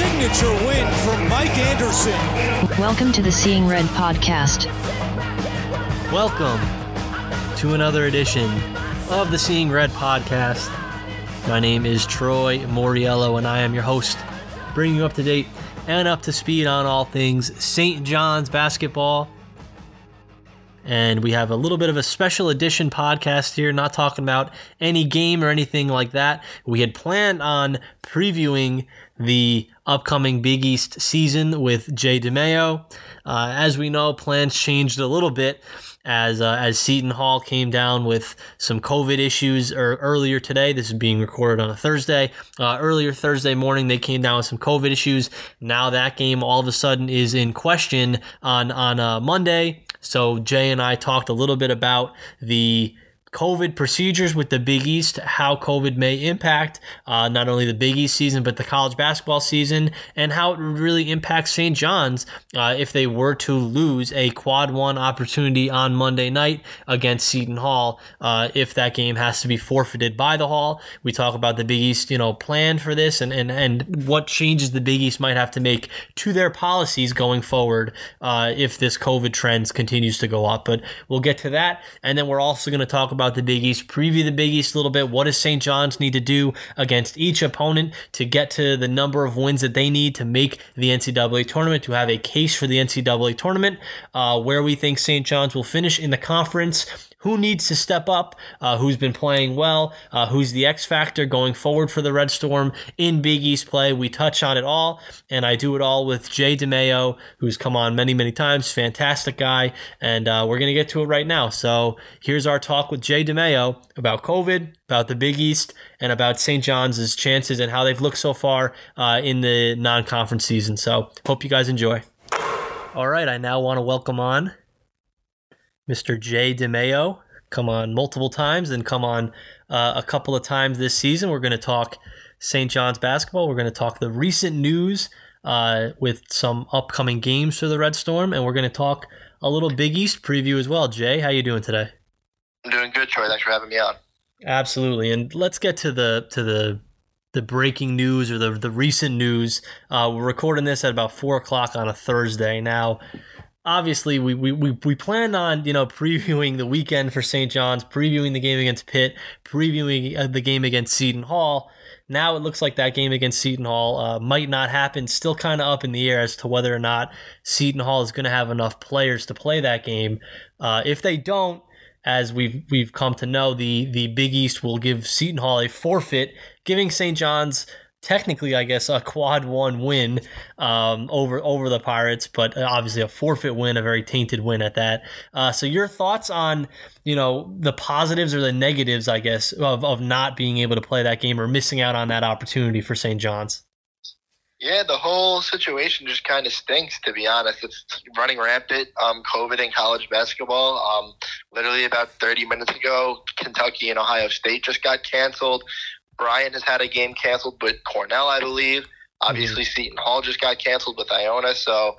signature win for Mike Anderson. Welcome to the Seeing Red podcast. Welcome to another edition of the Seeing Red podcast. My name is Troy Moriello, and I am your host, bringing you up to date and up to speed on all things St. John's basketball. And we have a little bit of a special edition podcast here, not talking about any game or anything like that. We had planned on previewing the upcoming Big East season with Jay Dimaio. Uh, as we know, plans changed a little bit as uh, as Seton Hall came down with some COVID issues er, earlier today. This is being recorded on a Thursday. Uh, earlier Thursday morning, they came down with some COVID issues. Now that game all of a sudden is in question on on uh, Monday. So Jay and I talked a little bit about the COVID procedures with the Big East, how COVID may impact uh, not only the Big East season, but the college basketball season, and how it would really impacts St. John's uh, if they were to lose a quad one opportunity on Monday night against Seton Hall, uh, if that game has to be forfeited by the Hall. We talk about the Big East, you know, plan for this and, and, and what changes the Big East might have to make to their policies going forward uh, if this COVID trends continues to go up. But we'll get to that. And then we're also going to talk about about the Big East, preview the Big East a little bit. What does St. John's need to do against each opponent to get to the number of wins that they need to make the NCAA tournament, to have a case for the NCAA tournament, uh, where we think St. John's will finish in the conference who needs to step up, uh, who's been playing well, uh, who's the X factor going forward for the Red Storm in Big East play. We touch on it all, and I do it all with Jay Dimaio, who's come on many, many times. Fantastic guy, and uh, we're going to get to it right now. So here's our talk with Jay Dimaio about COVID, about the Big East, and about St. John's' chances and how they've looked so far uh, in the non conference season. So hope you guys enjoy. All right, I now want to welcome on Mr. Jay Dimaio. Come on multiple times and come on uh, a couple of times this season. We're going to talk St. John's basketball. We're going to talk the recent news uh, with some upcoming games for the Red Storm, and we're going to talk a little Big East preview as well. Jay, how you doing today? I'm doing good, Troy. Thanks for having me on. Absolutely, and let's get to the to the the breaking news or the the recent news. Uh, we're recording this at about four o'clock on a Thursday. Now, obviously we, we, we, we planned on you know previewing the weekend for St. John's, previewing the game against Pitt, previewing uh, the game against Seton Hall. Now it looks like that game against Seton Hall uh, might not happen. Still kind of up in the air as to whether or not Seton Hall is going to have enough players to play that game. Uh, if they don't, as we've we've come to know, the the Big East will give Seton Hall a forfeit, giving St. John's technically, I guess, a quad one win um, over over the Pirates, but obviously a forfeit win, a very tainted win at that. Uh, so, your thoughts on you know the positives or the negatives, I guess, of of not being able to play that game or missing out on that opportunity for St. John's. Yeah, the whole situation just kind of stinks, to be honest. It's running rampant. Um, COVID in college basketball. Um, literally about 30 minutes ago, Kentucky and Ohio State just got canceled. Bryant has had a game canceled with Cornell, I believe. Obviously, mm-hmm. Seton Hall just got canceled with Iona. So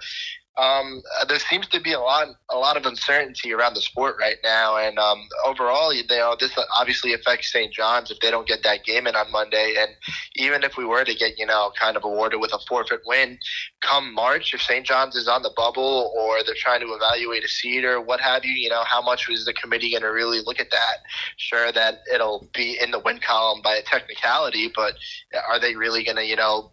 um, there seems to be a lot, a lot of uncertainty around the sport right now, and um, overall, you know, this obviously affects St. John's if they don't get that game in on Monday. And even if we were to get, you know, kind of awarded with a forfeit win, come March, if St. John's is on the bubble or they're trying to evaluate a seed or what have you, you know, how much is the committee going to really look at that? Sure, that it'll be in the win column by a technicality, but are they really going to, you know,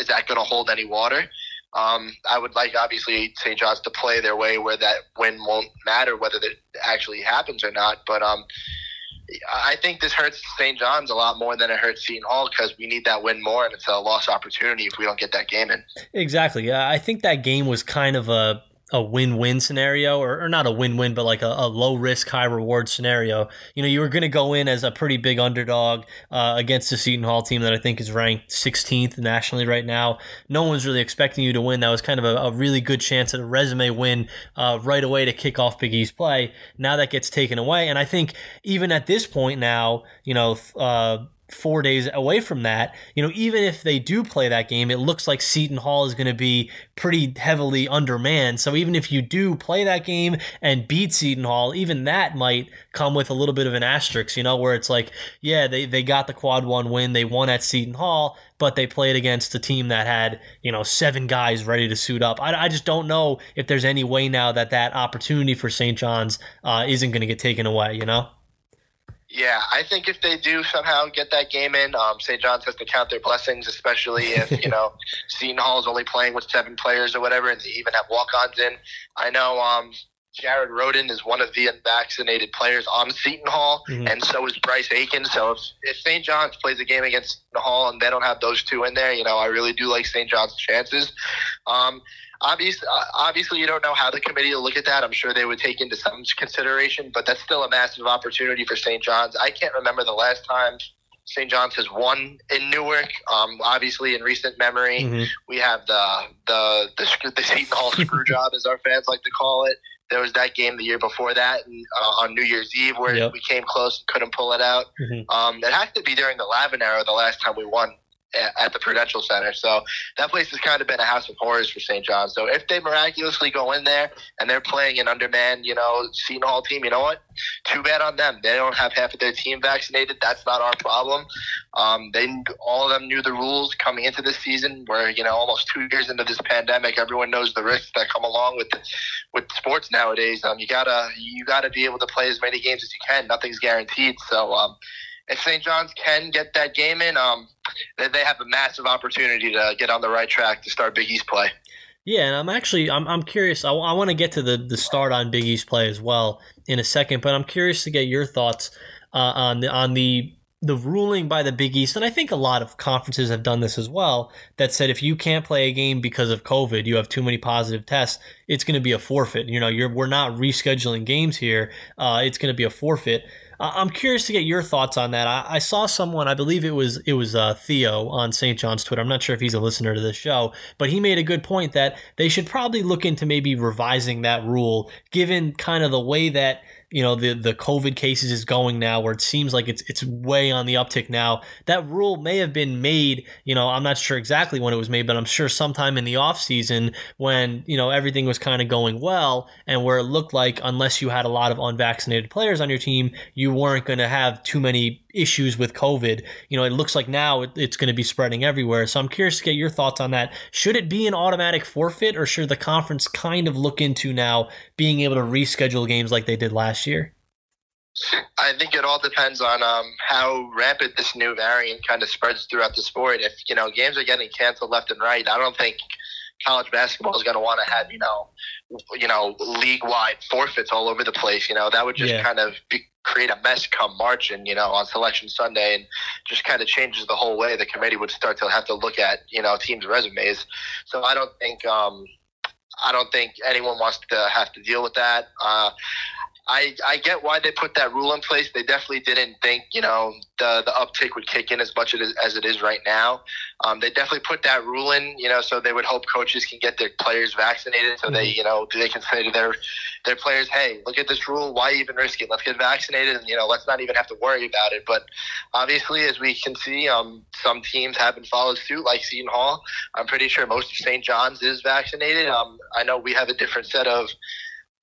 is that going to hold any water? Um, I would like obviously St. John's to play their way where that win won't matter whether it actually happens or not. But um, I think this hurts St. John's a lot more than it hurts Seton Hall because we need that win more, and it's a lost opportunity if we don't get that game in. Exactly. I think that game was kind of a a win-win scenario or, or not a win-win but like a, a, low risk high reward scenario you know you were going to go in as a pretty big underdog uh, against the seton hall team that i think is ranked 16th nationally right now. No one's really expecting you to win. That was kind of a, a really good chance at a resume win uh, right away to kick off big east play. Now that gets taken away and i think even at this point now you know uh, four days away from that, you know, even if they do play that game, it looks like Seton Hall is going to be pretty heavily undermanned. So even if you do play that game and beat Seton Hall, even that might come with a little bit of an asterisk, you know, where it's like, yeah, they, they got the quad one win, they won at Seton Hall, but they played against a team that had, you know, seven guys ready to suit up. I, I just don't know if there's any way now that that opportunity for St. John's uh, isn't going to get taken away, you know? Yeah, I think if they do somehow get that game in, um, St. John's has to count their blessings, especially if you know Seton Hall is only playing with seven players or whatever, and they even have walk-ons in. I know um, Jared Rhoden is one of the unvaccinated players on Seton Hall, mm-hmm. and so is Bryce Aiken. So if, if St. John's plays a game against Seton Hall and they don't have those two in there, you know, I really do like St. John's chances. Um, obviously, obviously, you don't know how the committee will look at that. I'm sure they would take into some consideration, but that's still a massive opportunity for St. John's. I can't remember the last time St. John's has won in Newark. Um, obviously, in recent memory, mm-hmm. we have the the the, the Seton Hall screw job, as our fans like to call it. There was that game the year before that and, uh, on New Year's Eve where yep. we came close and couldn't pull it out. Mm-hmm. Um, it has to be during the Lavin era, the last time we won at the Prudential Center. So that place has kind of been a house of horrors for St. John. So if they miraculously go in there and they're playing an undermanned, you know, Seton Hall team, you know what? Too bad on them. They don't have half of their team vaccinated. That's not our problem. Um, they all of them knew the rules coming into this season. Where you know, almost two years into this pandemic, everyone knows the risks that come along with with sports nowadays. Um, you gotta you gotta be able to play as many games as you can. Nothing's guaranteed. So um, if St. John's can get that game in, um, they have a massive opportunity to get on the right track to start Big East play. Yeah, and I'm actually I'm, I'm curious. I, I want to get to the the start on Big East play as well in a second, but I'm curious to get your thoughts uh, on the on the the ruling by the Big East, and I think a lot of conferences have done this as well, that said if you can't play a game because of COVID, you have too many positive tests, it's going to be a forfeit. You know, you're we're not rescheduling games here. Uh, it's going to be a forfeit. I'm curious to get your thoughts on that. I, I saw someone, I believe it was it was uh, Theo on St. John's Twitter. I'm not sure if he's a listener to this show, but he made a good point that they should probably look into maybe revising that rule, given kind of the way that you know the the COVID cases is going now, where it seems like it's it's way on the uptick now. That rule may have been made. You know, I'm not sure exactly when it was made, but I'm sure sometime in the off season when you know everything was kind of going well, and where it looked like unless you had a lot of unvaccinated players on your team, you weren't going to have too many issues with COVID. You know, it looks like now it's going to be spreading everywhere. So I'm curious to get your thoughts on that. Should it be an automatic forfeit, or should the conference kind of look into now being able to reschedule games like they did last year? I think it all depends on um, how rampant this new variant kind of spreads throughout the sport. If you know games are getting canceled left and right, I don't think college basketball is going to want to have you know you know league wide forfeits all over the place. You know that would just yeah. kind of be, create a mess come March and you know on Selection Sunday, and just kind of changes the whole way the committee would start to have to look at you know teams' resumes. So I don't think um, I don't think anyone wants to have to deal with that. Uh, I, I get why they put that rule in place. They definitely didn't think, you know, the, the uptick would kick in as much as it is right now. Um, they definitely put that rule in, you know, so they would hope coaches can get their players vaccinated so mm-hmm. they, you know, they can say to their, their players, hey, look at this rule. Why even risk it? Let's get vaccinated and, you know, let's not even have to worry about it. But obviously, as we can see, um, some teams haven't followed suit, like Seton Hall. I'm pretty sure most of St. John's is vaccinated. Um, I know we have a different set of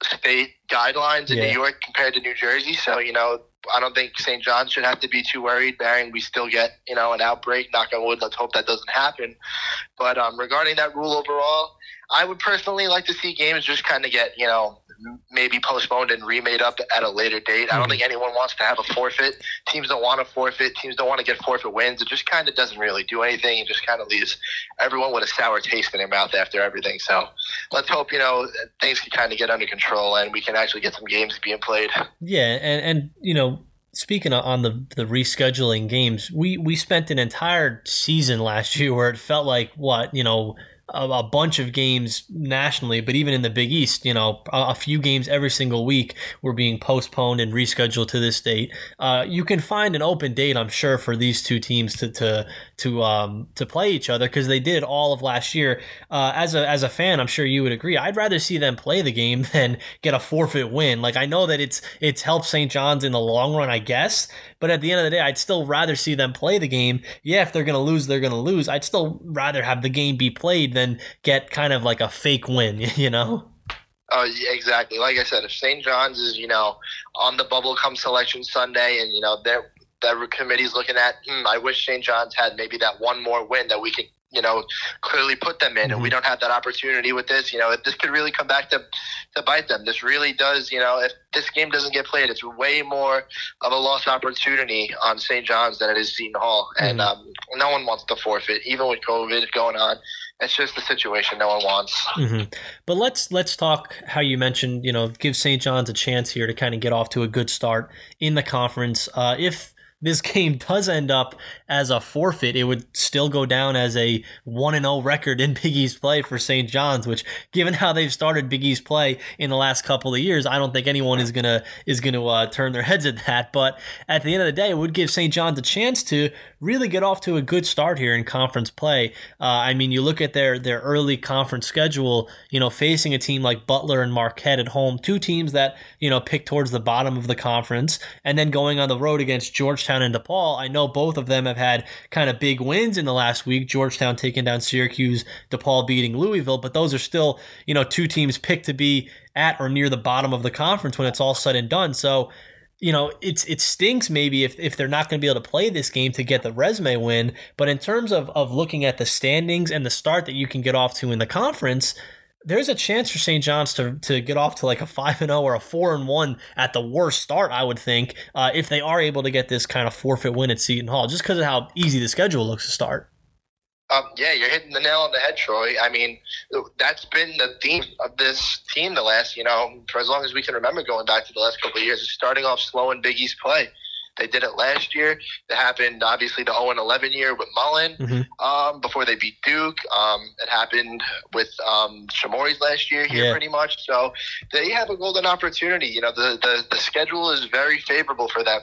state guidelines in yeah. New York compared to New Jersey. So, you know, I don't think St. John's should have to be too worried, bearing we still get, you know, an outbreak. Knock on wood, let's hope that doesn't happen. But um, regarding that rule overall, I would personally like to see games just kind of get, you know, maybe postponed and remade up at a later date. I don't mm-hmm. think anyone wants to have a forfeit. Teams don't want to forfeit. Teams don't want to get forfeit wins. It just kind of doesn't really do anything. It just kind of leaves everyone with a sour taste in their mouth after everything. So let's hope you know things can kind of get under control and we can actually get some games being played. Yeah, and and you know speaking on the the rescheduling games, we we spent an entire season last year where it felt like what you know a, a bunch of games nationally, but even in the Big East, you know, a, a, few games every single week were being postponed and rescheduled to this date. Uh, you can find an open date, I'm sure, for these two teams to to to um, to play each other because they did all of last year. Uh, as a as a fan, I'm sure you would agree. I'd rather see them play the game than get a forfeit win. Like I know that it's it's helped St. John's in the long run, I guess, but at the end of the day, I'd still rather see them play the game. Yeah, if they're to lose, they're to lose. I'd still rather have the game be played than get kind of like a fake win, you know? Oh, yeah, exactly. Like I said, if St. John's is, you know, on the bubble come selection Sunday and, you know, they're, that committee's looking at, hmm, I wish St. John's had maybe that one more win that we could you know, clearly put them in, mm-hmm. and we mm-hmm. don't have that opportunity with this. You know, this could really come back to to bite them. This really does. You know, if this game doesn't get played, it's way more of a lost opportunity on St. John's than it is Seton Hall, mm-hmm. and um, no one wants to forfeit, even with COVID going on. It's just the situation no one wants. Mm-hmm. But let's let's talk how you mentioned. You know, give St. John's a chance here to kind of get off to a good start in the conference. Uh, if this game does end up as a forfeit, it would still go down as a 1 0 record in Big East play for St. John's, which given how they've started Big East play in the last couple of years, I don't think anyone is gonna is gonna uh, turn their heads at that. But at the end of the day, it would give St. John's a chance to really get off to a good start here in conference play. Uh, I mean, you look at their their early conference schedule, you know, facing a team like Butler and Marquette at home, two teams that, you know, pick towards the bottom of the conference, and then going on the road against Georgetown and DePaul. I know both of them have had kind of big wins in the last week. Georgetown taking down Syracuse, DePaul beating Louisville, but those are still, you know, two teams picked to be at or near the bottom of the conference when it's all said and done. So, you know, it's it stinks maybe if, if they're not going to be able to play this game to get the resume win. But in terms of, of looking at the standings and the start that you can get off to in the conference, there's a chance for St. John's to, to get off to like a five and zero oh or a four and one at the worst start. I would think uh, if they are able to get this kind of forfeit win at Seton Hall, just because of how easy the schedule looks to start. Um, yeah, you're hitting the nail on the head, Troy. I mean, that's been the theme of this team the last, you know, for as long as we can remember going back to the last couple of years, is starting off slow in Big East play. They did it last year. It happened, obviously, the 0 11 year with Mullin mm-hmm. um, before they beat Duke. Um, it happened with um, Chamois last year here, yeah. pretty much. So they have a golden opportunity. You know, the, the, the schedule is very favorable for them.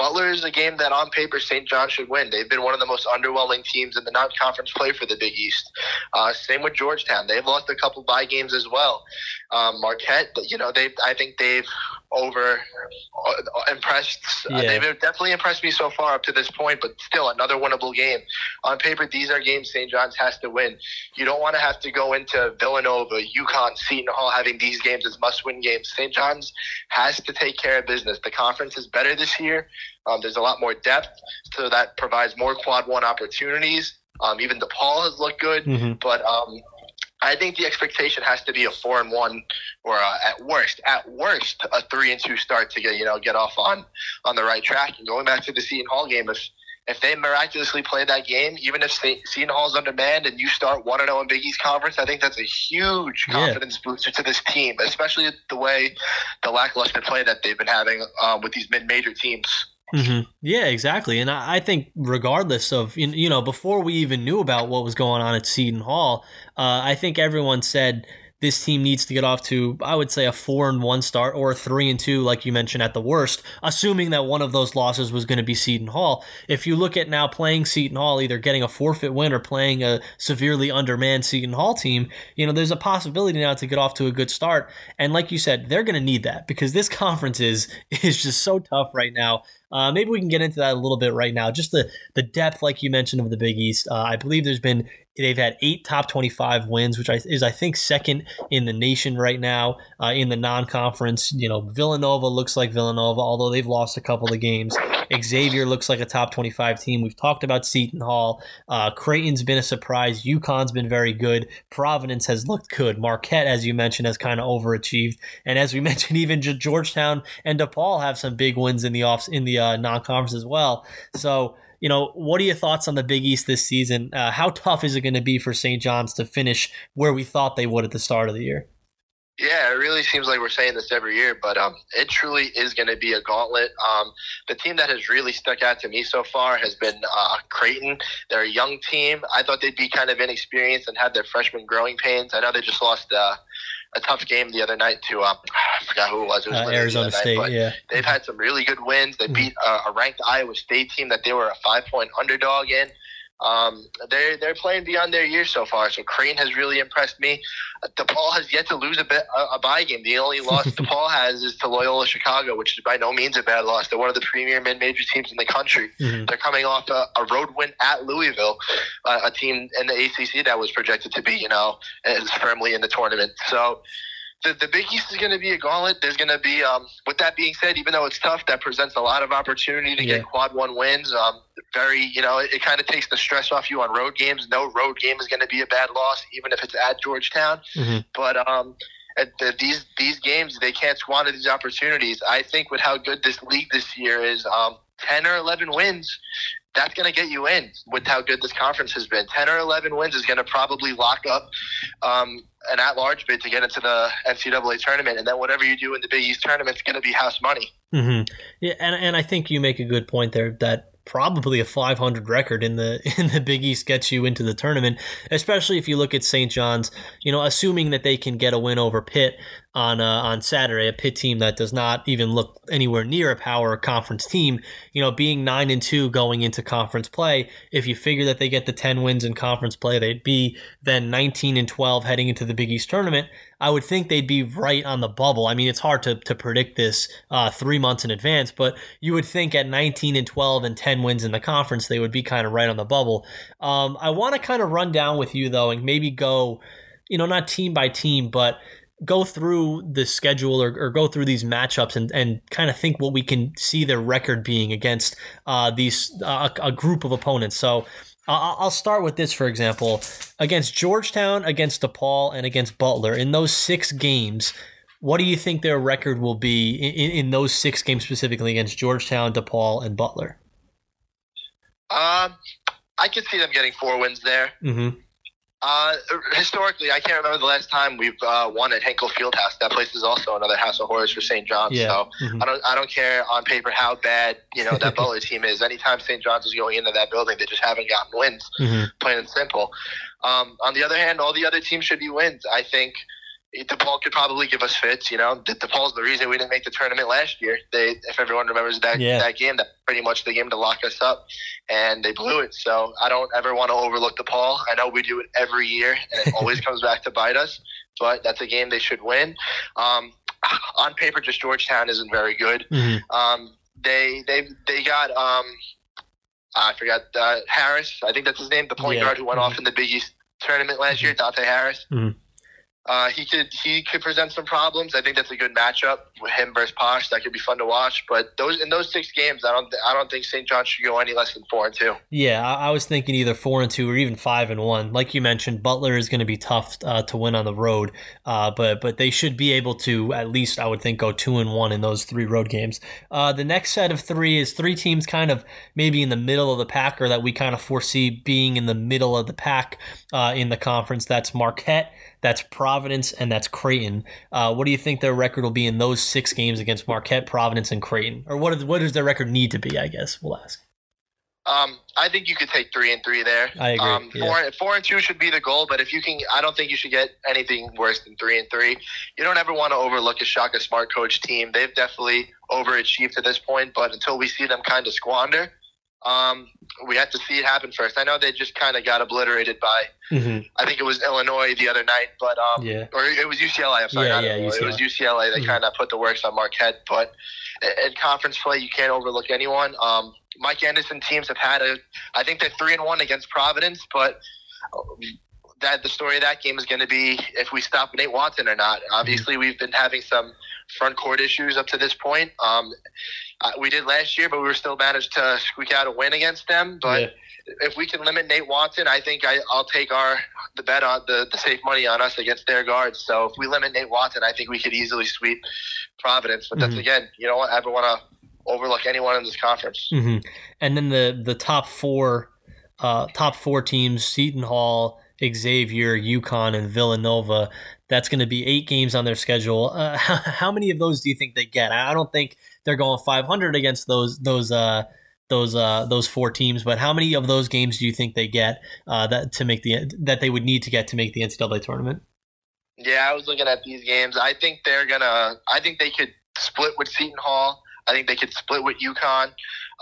Butler is a game that on paper St. John should win. They've been one of the most underwhelming teams in the non-conference play for the Big East. Uh, same with Georgetown. They've lost a couple bye games as well. Um, Marquette, you know, they I think they've over uh, impressed. Uh, they've definitely impressed me so far up to this point, but still another winnable game. On paper, these are games St. John's has to win. You don't want to have to go into Villanova, UConn, Seton Hall having these games as must-win games. St. John's has to take care of business. The conference is better this year. Um, there's a lot more depth, so that provides more quad one opportunities. Um, even DePaul has looked good, mm-hmm. but um, I think the expectation has to be a four and one, or a, at worst, at worst, a three and two start to get you know get off on on the right track. And going back to the Seton Hall game, if if they miraculously play that game, even if Seton Hall's undermanned and you start one and zero oh in Big East Conference, I think that's a huge confidence yeah. booster to this team, especially the way the lackluster play that they've been having um, with these mid major teams. Mm-hmm. Yeah, exactly. And I think, regardless of, you know, before we even knew about what was going on at Seton Hall, uh, I think everyone said this team needs to get off to, I would say, a four and one start or a three and two, like you mentioned, at the worst, assuming that one of those losses was going to be Seton Hall. If you look at now playing Seton Hall, either getting a forfeit win or playing a severely undermanned Seton Hall team, you know, there's a possibility now to get off to a good start. And like you said, they're going to need that because this conference is is just so tough right now. Uh, maybe we can get into that a little bit right now. Just the the depth, like you mentioned, of the Big East. Uh, I believe there's been they've had eight top 25 wins, which is I think second in the nation right now uh, in the non-conference. You know, Villanova looks like Villanova, although they've lost a couple of games. Xavier looks like a top 25 team. We've talked about Seton Hall. Uh, Creighton's been a surprise. UConn's been very good. Providence has looked good. Marquette, as you mentioned, has kind of overachieved. And as we mentioned, even Georgetown and DePaul have some big wins in the off in the uh, non-conference as well. So you know, what are your thoughts on the Big East this season? Uh, how tough is it going to be for St. John's to finish where we thought they would at the start of the year? Yeah, it really seems like we're saying this every year, but um, it truly is going to be a gauntlet. Um, the team that has really stuck out to me so far has been uh, Creighton. They're a young team. I thought they'd be kind of inexperienced and had their freshman growing pains. I know they just lost uh, a tough game the other night to um, I forgot who it was. It was Uh, Arizona night, State, yeah. They've had some really good wins. They Mhm. beat uh, a ranked Iowa State team that they were a five point underdog in. Um, they're they're playing beyond their years so far. So Creighton has really impressed me. Uh, DePaul has yet to lose a, bit, a, a bye game. The only loss DePaul has is to Loyola Chicago, which is by no means a bad loss. They're one of the premier mid-major teams in the country. Mhm. They're coming off a, a road win at Louisville, uh, a team in the ACC that was projected to be, you know, is firmly in the tournament. So the, the Big East is going to be a gauntlet. There's going to be, um, with that being said, even though it's tough, that presents a lot of opportunity to Yeah. get quad one wins. Um, very, you know, it, it kind of takes the stress off you on road games. No road game is going to be a bad loss, even if it's at Georgetown. Mhm. But um, at the, these these games, they can't squander these opportunities. I think with how good this league this year is, um, ten or eleven wins, that's going to get you in. With how good this conference has been, ten or eleven wins is going to probably lock up um, an at-large bid to get into the NCAA tournament, and then whatever you do in the Big East tournament is going to be house money. hmm Yeah, and and I think you make a good point there that probably a 500 record in the in the Big East gets you into the tournament, especially if you look at St. John's. You know, assuming that they can get a win over Pitt on uh, on Saturday, a Pitt team that does not even look anywhere near a power conference team. You know, being nine and two going into conference play, if you figure that they get the 10 wins in conference play, they'd be then 19 and 12 heading into the Big East tournament. I would think they'd be right on the bubble. I mean, it's hard to, to predict this uh, three months in advance, but you would think at 19 and 12 and 10 wins in the conference, they would be kind of right on the bubble. Um, I want to kind of run down with you, though, and maybe go, you know, not team by team, but go through the schedule or, or go through these matchups and, and kind of think what we can see their record being against uh, these uh, a group of opponents. So I- I'll start with this, for example, against Georgetown, against DePaul, and against Butler. In those six games, what do you think their record will be in, in those six games specifically against Georgetown, DePaul, and Butler? Um, I could see them getting four wins there. Mm-hmm. Uh, historically, I can't remember the last time we've uh, won at Hinkle Fieldhouse. That place is also another house of horrors for St. John's. Yeah. So Mhm. I don't, I don't care on paper how bad you know that Butler team is. Anytime St. John's is going into that building, they just haven't gotten wins. Mm-hmm. Plain and simple. Um, on the other hand, all the other teams should be wins. I think DePaul could probably give us fits. You know, De- DePaul's the reason we didn't make the tournament last year. They, if everyone remembers that Yeah. that game, that pretty much the game to lock us up, and they blew it. So I don't ever want to overlook DePaul. I know we do it every year, and it always comes back to bite us. But that's a game they should win. Um, on paper, just Georgetown isn't very good. Mm-hmm. Um, they they they got um, I forgot uh, Harris. I think that's his name, the point Yeah. guard who went Mhm. off in the Big East tournament last year, Dante Harris. Mhm. Uh, he could he could present some problems. I think that's a good matchup with him versus Posh. That could be fun to watch. But those in those six games, I don't I don't think St. John should go any less than four and two. Yeah, I, was thinking either four and two or even five and one. Like you mentioned, Butler is going to be tough uh, to win on the road, uh, but but they should be able to at least I would think go two and one in those three road games. Uh, the next set of three is three teams kind of maybe in the middle of the pack, or that we kind of foresee being in the middle of the pack uh, in the conference. That's Marquette, that's Providence, and that's Creighton. Uh, what do you think their record will be in those six games against Marquette, Providence, and Creighton? Or what, is, what does their record need to be? I guess we'll ask. Um, I think you could take three and three there. I agree, Um, yeah. four, four and two should be the goal, but if you can, I don't think you should get anything worse than three and three. You don't ever want to overlook a Shaka Smart coach team. They've definitely overachieved to this point, but until we see them kind of squander, um, we have to see it happen first. I know they just kind of got obliterated by, Mm-hmm. I think it was Illinois the other night, but um, Yeah. or it was UCLA. I'm sorry, Yeah, not yeah, Illinois. It was UCLA that Mhm. kind of put the works on Marquette. But in conference play, you can't overlook anyone. Um, Mike Anderson teams have had a, I think they're three and one against Providence, but that the story of that game is going to be if we stop Nate Watson or not. Obviously, we've been having some front court issues up to this point. Um, uh, we did last year, but we were still managed to squeak out a win against them. But Yeah. if we can limit Nate Watson, I think I, I'll take our the bet on the, the safe money on us against their guards. So if we limit Nate Watson, I think we could easily sweep Providence. But that's Mhm. again, you know what? I don't want to overlook anyone in this conference. hmm And then the the top four, uh, top four teams: Seton Hall, Xavier, UConn, and Villanova. That's going to be eight games on their schedule. Uh, how, many of those do you think they get? I don't think they're going 500 against those those uh, those uh, those four teams, but how many of those games do you think they get uh, that to make the that they would need to get to make the NCAA tournament? Yeah, I was looking at these games. I think they're gonna. I think they could split with Seton Hall. I think they could split with UConn.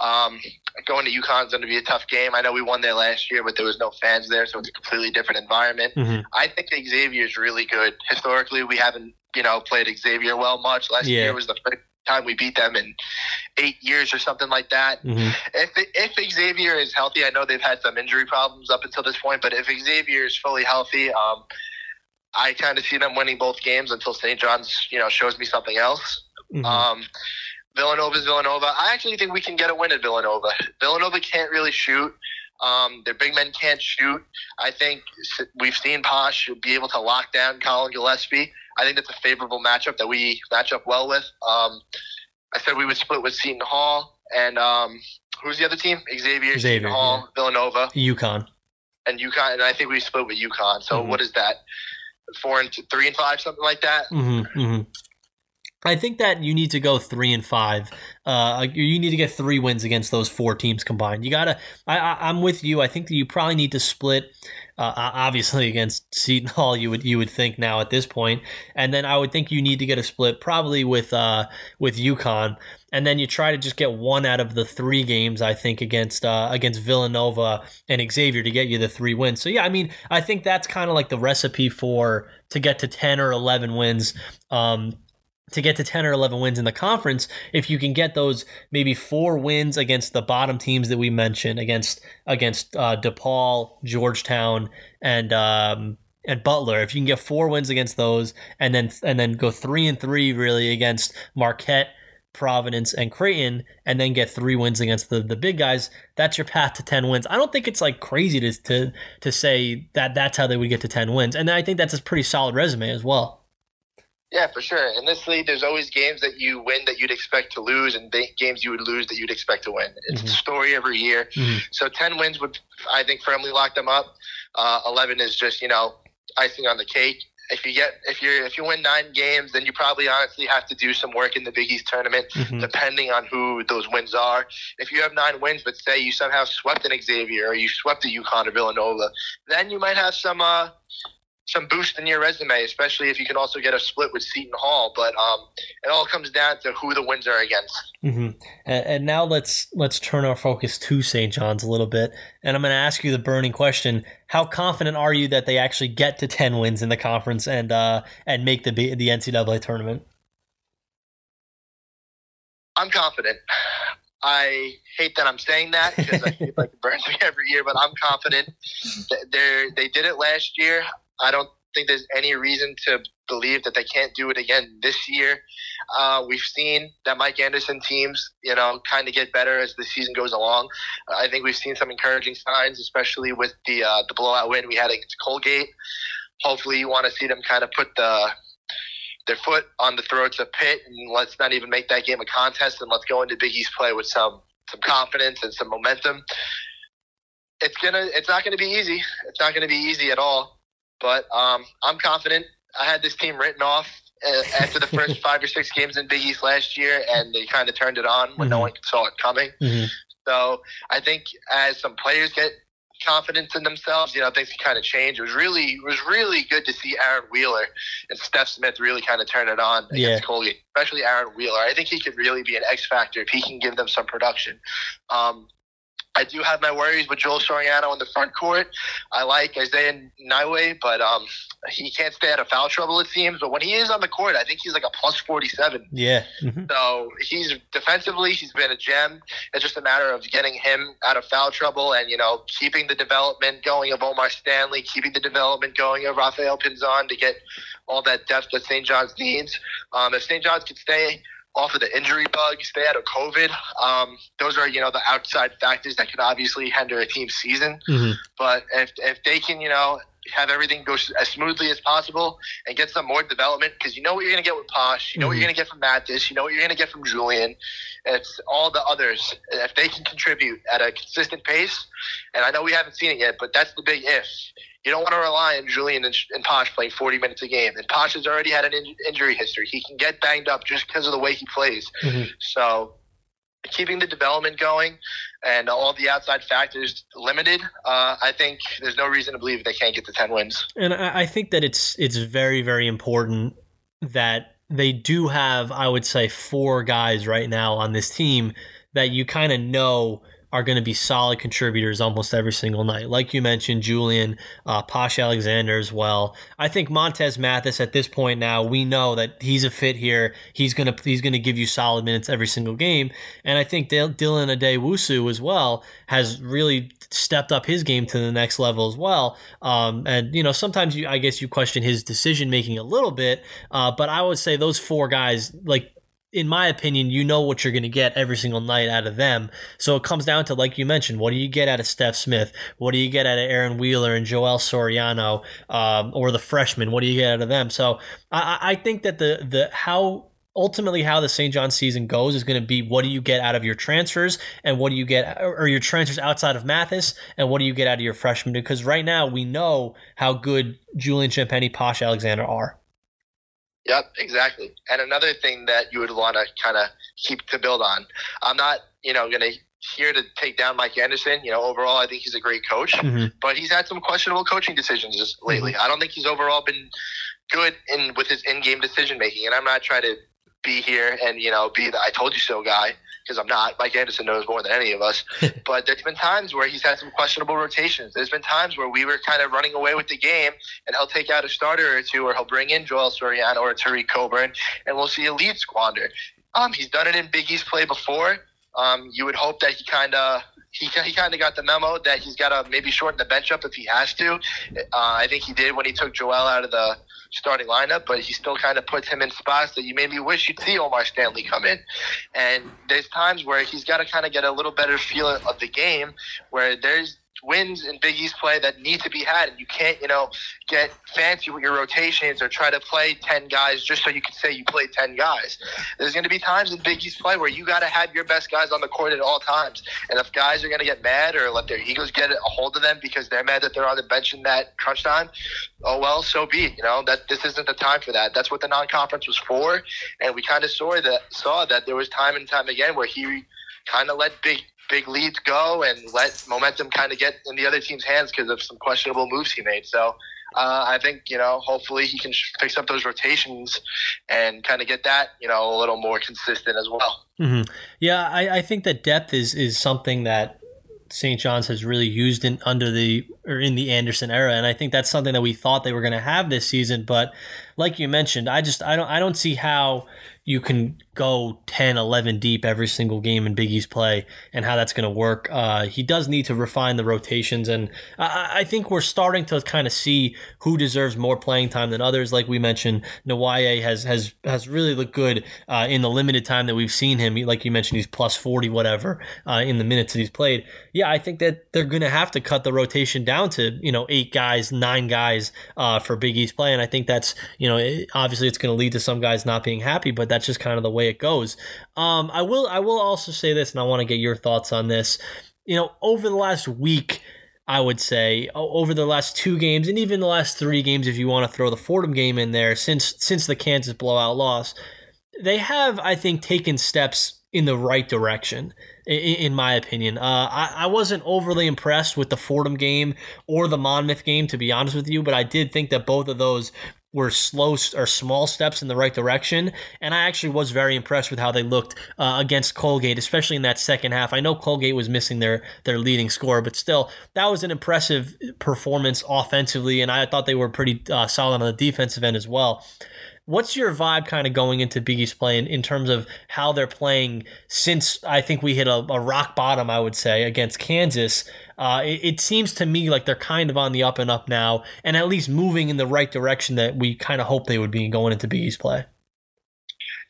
Um, going to UConn is going to be a tough game. I know we won there last year, but there was no fans there, so it's a completely different environment. Mm-hmm. I think Xavier is really good. Historically, we haven't, you know, played Xavier well much. Last yeah. year was the first time we beat them in eight years or something like that. Mm-hmm. If if Xavier is healthy, I know they've had some injury problems up until this point, but if Xavier is fully healthy, um, I kind of see them winning both games until St. John's, you know, shows me something else. Mm-hmm. Um, Villanova's Villanova. I actually think we can get a win at Villanova. Villanova can't really shoot. Um, their big men can't shoot. I think we've seen Posh be able to lock down Collin Gillespie. I think that's a favorable matchup that we match up well with. Um, I said we would split with Seton Hall and um, who's the other team? Xavier, Xavier Seton Hall, yeah. Villanova, UConn, and UConn. And I think we split with UConn. So mm-hmm. what is that? Four and two, three and five, something like that. Mm-hmm, mm-hmm. I think that you need to go three and five. Uh, you need to get three wins against those four teams combined. You gotta. I, am with you. I think that you probably need to split. Uh, obviously, against Seton Hall, you would you would think now at this point, and then I would think you need to get a split probably with uh, with UConn, and then you try to just get one out of the three games. I think against uh, against Villanova and Xavier to get you the three wins. So yeah, I mean, I think that's kind of like the recipe for to get to ten or eleven wins. Um, to get to 10 or 11 wins in the conference if you can get those maybe four wins against the bottom teams that we mentioned against against uh, DePaul, Georgetown, and um, and Butler. If you can get four wins against those, and then and then go three and three really against Marquette, Providence, and Creighton, and then get three wins against the the big guys, that's your path to ten wins. I don't think it's like crazy to to to say that that's how they would get to ten wins, and I think that's a pretty solid resume as well. Yeah, for sure. In this league, there's always games that you win that you'd expect to lose, and games you would lose that you'd expect to win. It's mm-hmm. a story every year. Mm-hmm. So ten wins would, I think, firmly lock them up. Uh, Eleven is just you know icing on the cake. If you get if you if you win nine games, then you probably honestly have to do some work in the Big East tournament, mm-hmm. depending on who those wins are. If you have nine wins, but say you somehow swept an Xavier or you swept a UConn or Villanova, then you might have some uh, some boost in your resume, especially if you can also get a split with Seton Hall. But um, it all comes down to who the wins are against. Mm-hmm. And, and, now let's let's turn our focus to St. John's a little bit, and I'm going to ask you the burning question: How confident are you that they actually get to ten wins in the conference and uh, and make the the NCAA tournament? I'm confident. I hate that I'm saying that because I feel like it burns me every year, but I'm confident. They they did it last year. I don't think there's any reason to believe that they can't do it again this year. Uh, we've seen that Mike Anderson teams, you know, kind of get better as the season goes along. I think we've seen some encouraging signs, especially with the uh, the blowout win we had against Colgate. Hopefully, you want to see them kind of put the their foot on the throats of Pitt, and let's not even make that game a contest, and let's go into Big East play with some some confidence and some momentum. It's gonna, it's not gonna be easy. It's not gonna be easy at all but um, I'm confident. I had this team written off uh, after the first five or six games in Big East last year, and they kind of turned it on when mm-hmm. no one saw it coming. Mm-hmm. So I think as some players get confidence in themselves, you know, things can kind of change. It was really, it was really good to see Aaron Wheeler and Stef Smith really kind of turn it on against yeah. Colgate, especially Aaron Wheeler. I think he could really be an X factor if he can give them some production. Um, I do have my worries with Joel Soriano in the front court. I like Esahia Nyiwe, but um, he can't stay out of foul trouble, it seems. But when he is on the court, I think he's like a plus 47. Yeah. Mm-hmm. So he's defensively, he's been a gem. It's just a matter of getting him out of foul trouble and, you know, keeping the development going of O'Mar Stanley, keeping the development going of Rafael Pinzon to get all that depth that St. John's needs. Um, if St. John's could stay off of the injury bug, stay out of COVID. Um, those are you know the outside factors that could obviously hinder a team's season. Mm-hmm. But if if they can you know have everything go as smoothly as possible and get some more development because you know what you're going to get with Posh, you know mm-hmm. what you're going to get from Mathis, you know what you're going to get from Julian. It's all the others. If they can contribute at a consistent pace, and I know we haven't seen it yet, but that's the big if. You don't want to rely on Julian and, and Posh playing 40 minutes a game. And Posh has already had an in- injury history. He can get banged up just because of the way he plays. Mm-hmm. So keeping the development going and all the outside factors limited, uh, I think there's no reason to believe they can't get to 10 wins. And I I think that it's it's very very important that they do have I would say four guys right now on this team that you kind of know are going to be solid contributors almost every single night. Like you mentioned, Julian, uh, Posh Alexander as well. I think Montez Mathis at this point now we know that he's a fit here. He's gonna he's gonna give you solid minutes every single game, and I think Dylan Addae-Wusu as well has really stepped up his game to the next level as well. Um, and you know sometimes you I guess you question his decision making a little bit, uh, but I would say those four guys like in my opinion, you know what you're going to get every single night out of them. So it comes down to, like you mentioned, what do you get out of Stef Smith? What do you get out of Aaron Wheeler and Joel Soriano, um, or the freshmen? What do you get out of them? So I, I think that the the how ultimately how the St. John season goes is going to be what do you get out of your transfers and what do you get or your transfers outside of Mathis and what do you get out of your freshmen? Because right now we know how good Julian Champagnie, Posh Alexander are. Yep, exactly. And another thing that you would want to kind of keep to build on. I'm not, you know, going to here to take down Mike Anderson. You know, overall, I think he's a great coach, Mm-hmm. but he's had some questionable coaching decisions lately. I don't think he's overall been good in with his in-game decision making. And I'm not trying to be here and you know be the "I told you so" guy because I'm not. Mike Anderson knows more than any of us. but there's been times where he's had some questionable rotations. There's been times where we were kind of running away with the game, and he'll take out a starter or two, or he'll bring in Joel Soriano or Tareq Coburn, and we'll see a lead squander. Um, he's done it in Big East play before. Um, you would hope that he kind of he, he kind of got the memo that he's got to maybe shorten the bench up if he has to. Uh, I think he did when he took Joel out of the starting lineup, but he still kind of puts him in spots that you maybe wish you'd see O'Mar Stanley come in. And there's times where he's got to kind of get a little better feel of the game where there's wins in Big East play that need to be had, and you can't, you know, get fancy with your rotations or try to play ten guys just so you can say you played ten guys. There's going to be times in Big East play where you got to have your best guys on the court at all times, and if guys are going to get mad or let their egos get a hold of them because they're mad that they're on the bench in that crunch time, oh well, so be it. You know that this isn't the time for that. That's what the non-conference was for, and we kind of saw that saw that there was time and time again where he kind of let big big leads go and let momentum kind of get in the other team's hands because of some questionable moves he made. So uh, I think you know hopefully he can fix up those rotations and kind of get that you know a little more consistent as well. Mm-hmm. Yeah, I, I think that depth is is something that St. John's has really used in under the or in the Anderson era, and I think that's something that we thought they were going to have this season. But like you mentioned, I just I don't I don't see how you can go 10, 11 deep every single game in Big East play and how that's going to work. Uh, he does need to refine the rotations, and I, I think we're starting to kind of see who deserves more playing time than others. Like we mentioned, Nyiwe has has has really looked good uh, in the limited time that we've seen him. Like you mentioned, he's plus 40, whatever, uh, in the minutes that he's played. Yeah, I think that they're going to have to cut the rotation down to, you know, eight guys, nine guys uh, for Big East play. And I think that's, you know, it, obviously it's going to lead to some guys not being happy, but that's just kind of the way it goes. Um, I will I will also say this, and I want to get your thoughts on this. You know, over the last week, I would say over the last two games and even the last three games, if you want to throw the Fordham game in there, since since the Kansas blowout loss, they have I think taken steps in the right direction, in, my opinion. Uh, I, I wasn't overly impressed with the Fordham game or the Monmouth game, to be honest with you, but I did think that both of those were slow or small steps in the right direction. And I actually was very impressed with how they looked uh, against Colgate, especially in that second half. I know Colgate was missing their their leading scorer, but still, that was an impressive performance offensively, and I thought they were pretty uh, solid on the defensive end as well. What's your vibe kind of going into Big East play in, in terms of how they're playing since I think we hit a, a rock bottom, I would say, against Kansas? Uh, it, it, seems to me like they're kind of on the up and up now, and at least moving in the right direction that we kind of hope they would be going into Big East play.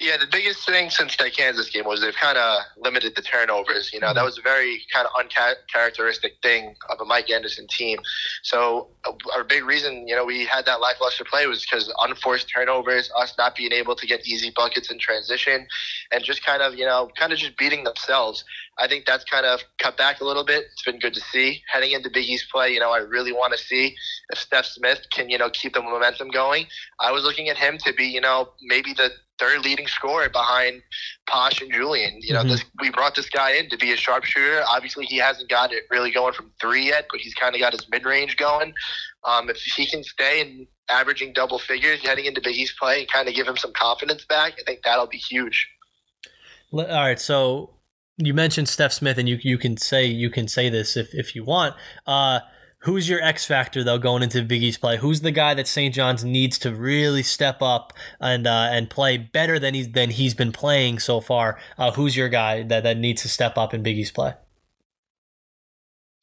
Yeah, the biggest thing since that Kansas game was they've kind of limited the turnovers. You know, that was a very kind of uncharacteristic thing of a Mike Anderson team. So, uh, our big reason, you know, we had that lackluster play was because unforced turnovers, us not being able to get easy buckets in transition, and just kind of, you know, kind of just beating themselves. I think that's kind of cut back a little bit. It's been good to see. Heading into Big East play, you know, I really want to see if Stef Smith can, you know, keep the momentum going. I was looking at him to be, you know, maybe the third leading scorer behind Posh and Julian. You know, Mhm. this we brought this guy in to be a sharpshooter. Obviously, he hasn't got it really going from three yet, but he's kind of got his mid range going. Um, if he can stay and averaging double figures heading into Big East play and kind of give him some confidence back, I think that'll be huge. All right, so you mentioned Stef Smith, and you you can say you can say this if if you want. Uh, who's your X factor though going into Big East play? Who's the guy that St. John's needs to really step up and uh, and play better than he's than he's been playing so far? Uh, who's your guy that, that needs to step up in Big East play?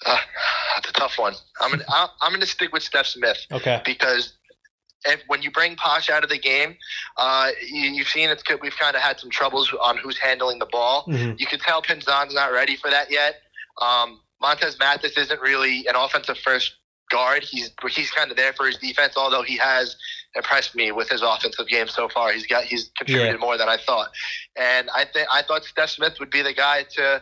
Uh, that's a tough one. I'm gonna I'm gonna stick with Stef Smith. Okay. because if, when you bring Posh out of the game, uh, you, you've seen it's good. We've kind of had some troubles on who's handling the ball. Mhm. You can tell Pinzon's not ready for that yet. Um, Montez Mathis isn't really an offensive first guard. He's he's kind of there for his defense, although he has impressed me with his offensive game so far. He's got he's contributed more than I thought, and I think I thought Stef Smith would be the guy to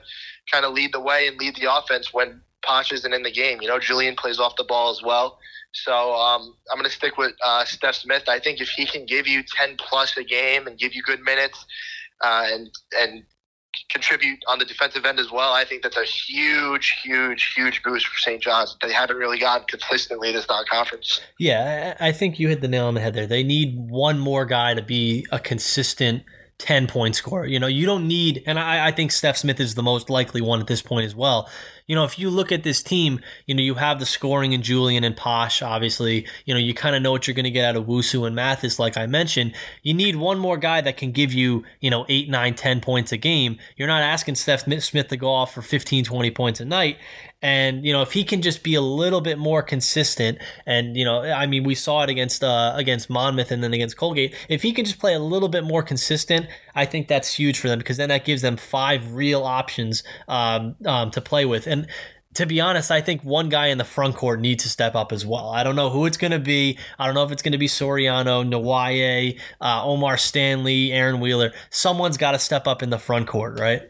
kind of lead the way and lead the offense when Posh isn't in the game. You know, Julian plays off the ball as well. So um, I'm going to stick with uh, Stef Smith. I think if he can give you 10 plus a game and give you good minutes uh, and and contribute on the defensive end as well, I think that's a huge, huge, huge boost for St. John's. They haven't really gotten consistently this non-conference. Yeah, I think you hit the nail on the head there. They need one more guy to be a consistent 10 point scorer. You know, you don't need, and I, I think Stef Smith is the most likely one at this point as well. You know, if you look at this team, you know, you have the scoring in Julian and Posh, obviously. You know, you kind of know what you're going to get out of Wusu and Mathis, like I mentioned. You need one more guy that can give you, you know, eight, nine, 10 points a game. You're not asking Stef Smith to go off for 15, 20 points a night. And you know, if he can just be a little bit more consistent, and you know, I mean, we saw it against uh, against Monmouth and then against Colgate. If he can just play a little bit more consistent, I think that's huge for them because then that gives them five real options um, um, to play with. And to be honest, I think one guy in the front court needs to step up as well. I don't know who it's going to be. I don't know if it's going to be Soriano, Nyiwe, uh, O'Mar Stanley, Aaron Wheeler. Someone's got to step up in the front court, right?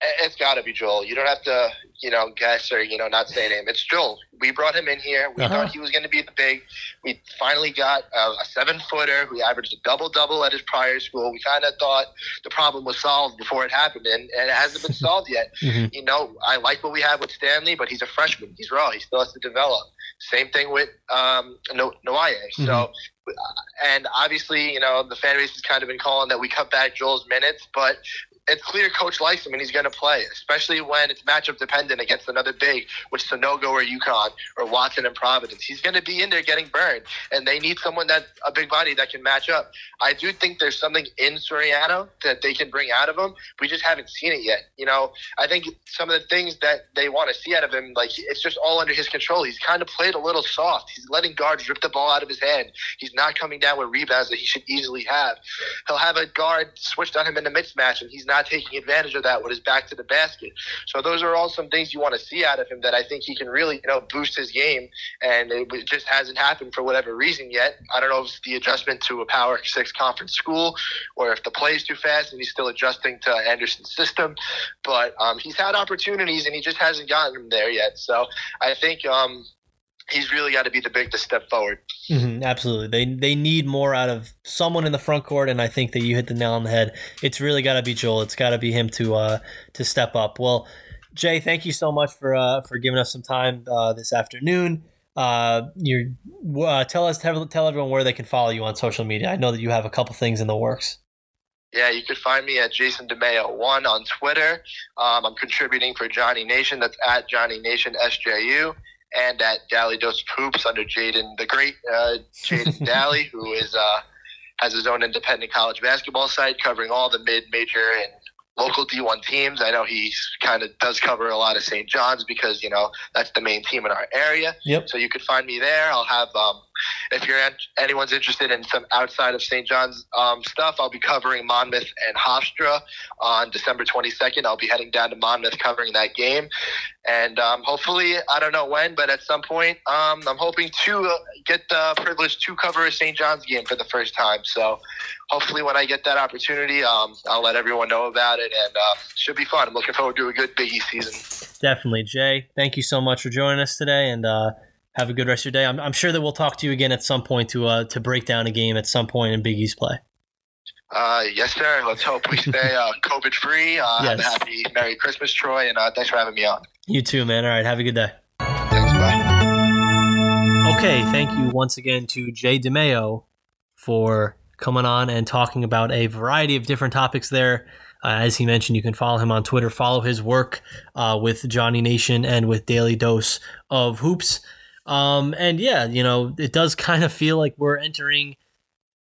It's got to be Joel. You don't have to, you know, guess or you know, not say name. It's Joel. We brought him in here. We Uh-huh. thought he was going to be the big. We finally got a, a seven footer who averaged a double double at his prior school. We kind of thought the problem was solved before it happened, and, and it hasn't been solved yet. Mhm. You know, I like what we have with Stanley, but he's a freshman. He's raw. He still has to develop. Same thing with um, no- Nyiwe. So, and obviously, you know, the fan base has kind of been calling that we cut back Joel's minutes, but it's clear coach likes him and he's going to play, especially when it's matchup dependent against another big, which Sanogo or UConn or Watson and Providence. He's going to be in there getting burned, and they need someone that a big body that can match up. I do think there's something in Soriano that they can bring out of him. We just haven't seen it yet. You know, I think some of the things that they want to see out of him, like it's just all under his control. He's kind of played a little soft. He's letting guards rip the ball out of his hand. He's not coming down with rebounds that he should easily have. He'll have a guard switched on him in a mismatch, and he's not taking advantage of that with his back to the basket. So those are all some things you want to see out of him that I think he can really, you know, boost his game. And it just hasn't happened for whatever reason yet. I don't know if it's the adjustment to a Power Six conference school, or if the play is too fast and he's still adjusting to Anderson's system. But um, he's had opportunities and he just hasn't gotten them there yet. So I think um, he's really got to be the big to step forward. hmm absolutely. They they need more out of someone in the front court, and I think that you hit the nail on the head. It's really got to be Joel. It's got to be him to uh to step up. Well, Jay, thank you so much for uh for giving us some time uh, this afternoon. Uh, you uh, tell us tell, tell everyone where they can follow you on social media. I know that you have a couple things in the works. Yeah, you could find me at Jason Dimaio one on Twitter. Um, I'm contributing for Johnny Nation. That's at Johnny Nation SJU, and at Dally Dose Poops under Jaden, the great uh, Jaden Dally, who is uh, has his own independent college basketball site covering all the mid, major, and local D1 teams. I know he kind of does cover a lot of St. John's because you know that's the main team in our area. Yep. So you could find me there. I'll have um, if you're anyone's interested in some outside of St. John's um, stuff, I'll be covering Monmouth and Hofstra on December 22nd. I'll be heading down to Monmouth covering that game, and um, hopefully, I don't know when, but at some point, um, I'm hoping to get the privilege to cover a St. John's game for the first time. So hopefully, when I get that opportunity, um, I'll let everyone know about it, and uh, should be fun. I'm looking forward to a good Big East season. Definitely, Jay. Thank you so much for joining us today, and uh, have a good rest of your day. I'm, I'm, sure that we'll talk to you again at some point to uh, to break down a game at some point in Big East play. Uh, yes, sir. Let's hope we stay uh, COVID free. Uh, yes. Have a happy Merry Christmas, Troy, and uh, thanks for having me on. You too, man. All right, have a good day. Thanks, bye. Okay, thank you once again to Jay Dimaio for coming on and talking about a variety of different topics there. Uh, as he mentioned, you can follow him on Twitter. Follow his work uh, with Johnny Nation and with Daily Dose of Hoops. Um, and yeah, you know, it does kind of feel like we're entering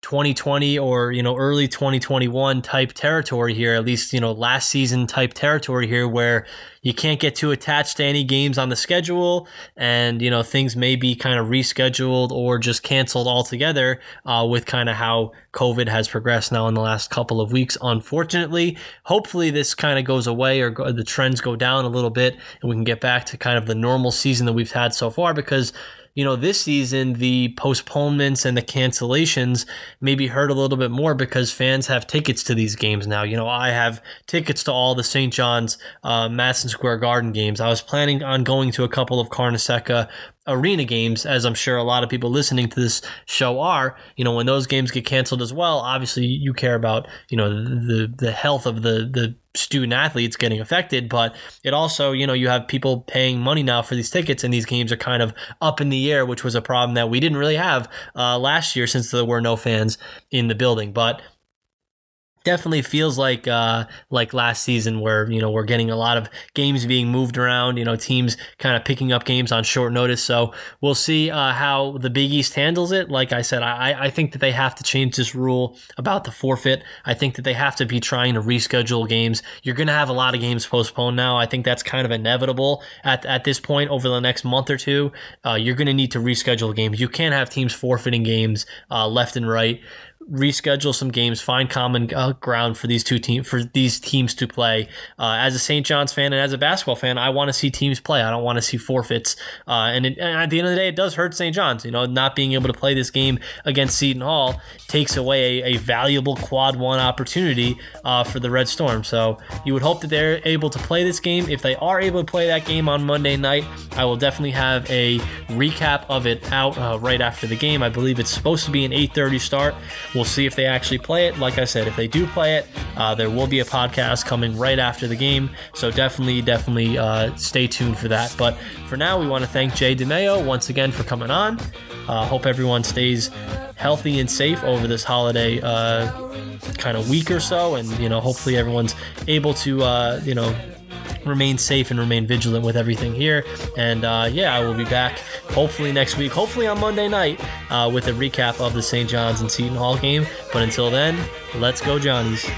2020 or you know early 2021 type territory here at least you know last season type territory here where you can't get too attached to any games on the schedule and you know things may be kind of rescheduled or just canceled altogether uh, with kind of how covid has progressed now in the last couple of weeks unfortunately. Hopefully this kind of goes away or go, the trends go down a little bit and we can get back to kind of the normal season that we've had so far because you know, this season, the postponements and the cancellations maybe hurt a little bit more because fans have tickets to these games now. You know, I have tickets to all the St. John's uh, Madison Square Garden games. I was planning on going to a couple of Carnesecca arena games, as I'm sure a lot of people listening to this show are, you know, when those games get canceled as well, obviously you care about, you know, the the health of the the student athletes getting affected, but it also, you know, you have people paying money now for these tickets, and these games are kind of up in the air, which was a problem that we didn't really have uh, last year since there were no fans in the building. But definitely feels like uh, like last season where you know we're getting a lot of games being moved around. You know, teams kind of picking up games on short notice. So we'll see uh, how the Big East handles it. Like I said, I, I think that they have to change this rule about the forfeit. I think that they have to be trying to reschedule games. You're going to have a lot of games postponed now. I think that's kind of inevitable at at this point over the next month or two. Uh, you're going to need to reschedule games. You can't have teams forfeiting games uh, left and right reschedule some games, find common uh, ground for these two teams for these teams to play. Uh, as a St. John's fan and as a basketball fan, I want to see teams play. I don't want to see forfeits. Uh, and, it, and, at the end of the day, it does hurt St. John's. You know, not being able to play this game against Seton Hall takes away a, a valuable quad one opportunity uh, for the Red Storm. So you would hope that they're able to play this game. If they are able to play that game on Monday night, I will definitely have a recap of it out uh, right after the game. I believe it's supposed to be an 8:30 start. We'll see if they actually play it. Like I said, if they do play it, uh, there will be a podcast coming right after the game. So definitely, definitely uh, stay tuned for that. But for now, we want to thank Jay Dimaio once again for coming on. Uh, hope everyone stays healthy and safe over this holiday uh, kind of week or so, and you know, hopefully everyone's able to uh, you know remain safe and remain vigilant with everything here. And uh, yeah, I will be back hopefully next week, hopefully on Monday night, uh, with a recap of the St. John's and Seton Hall game. But until then, let's go, Johnnies.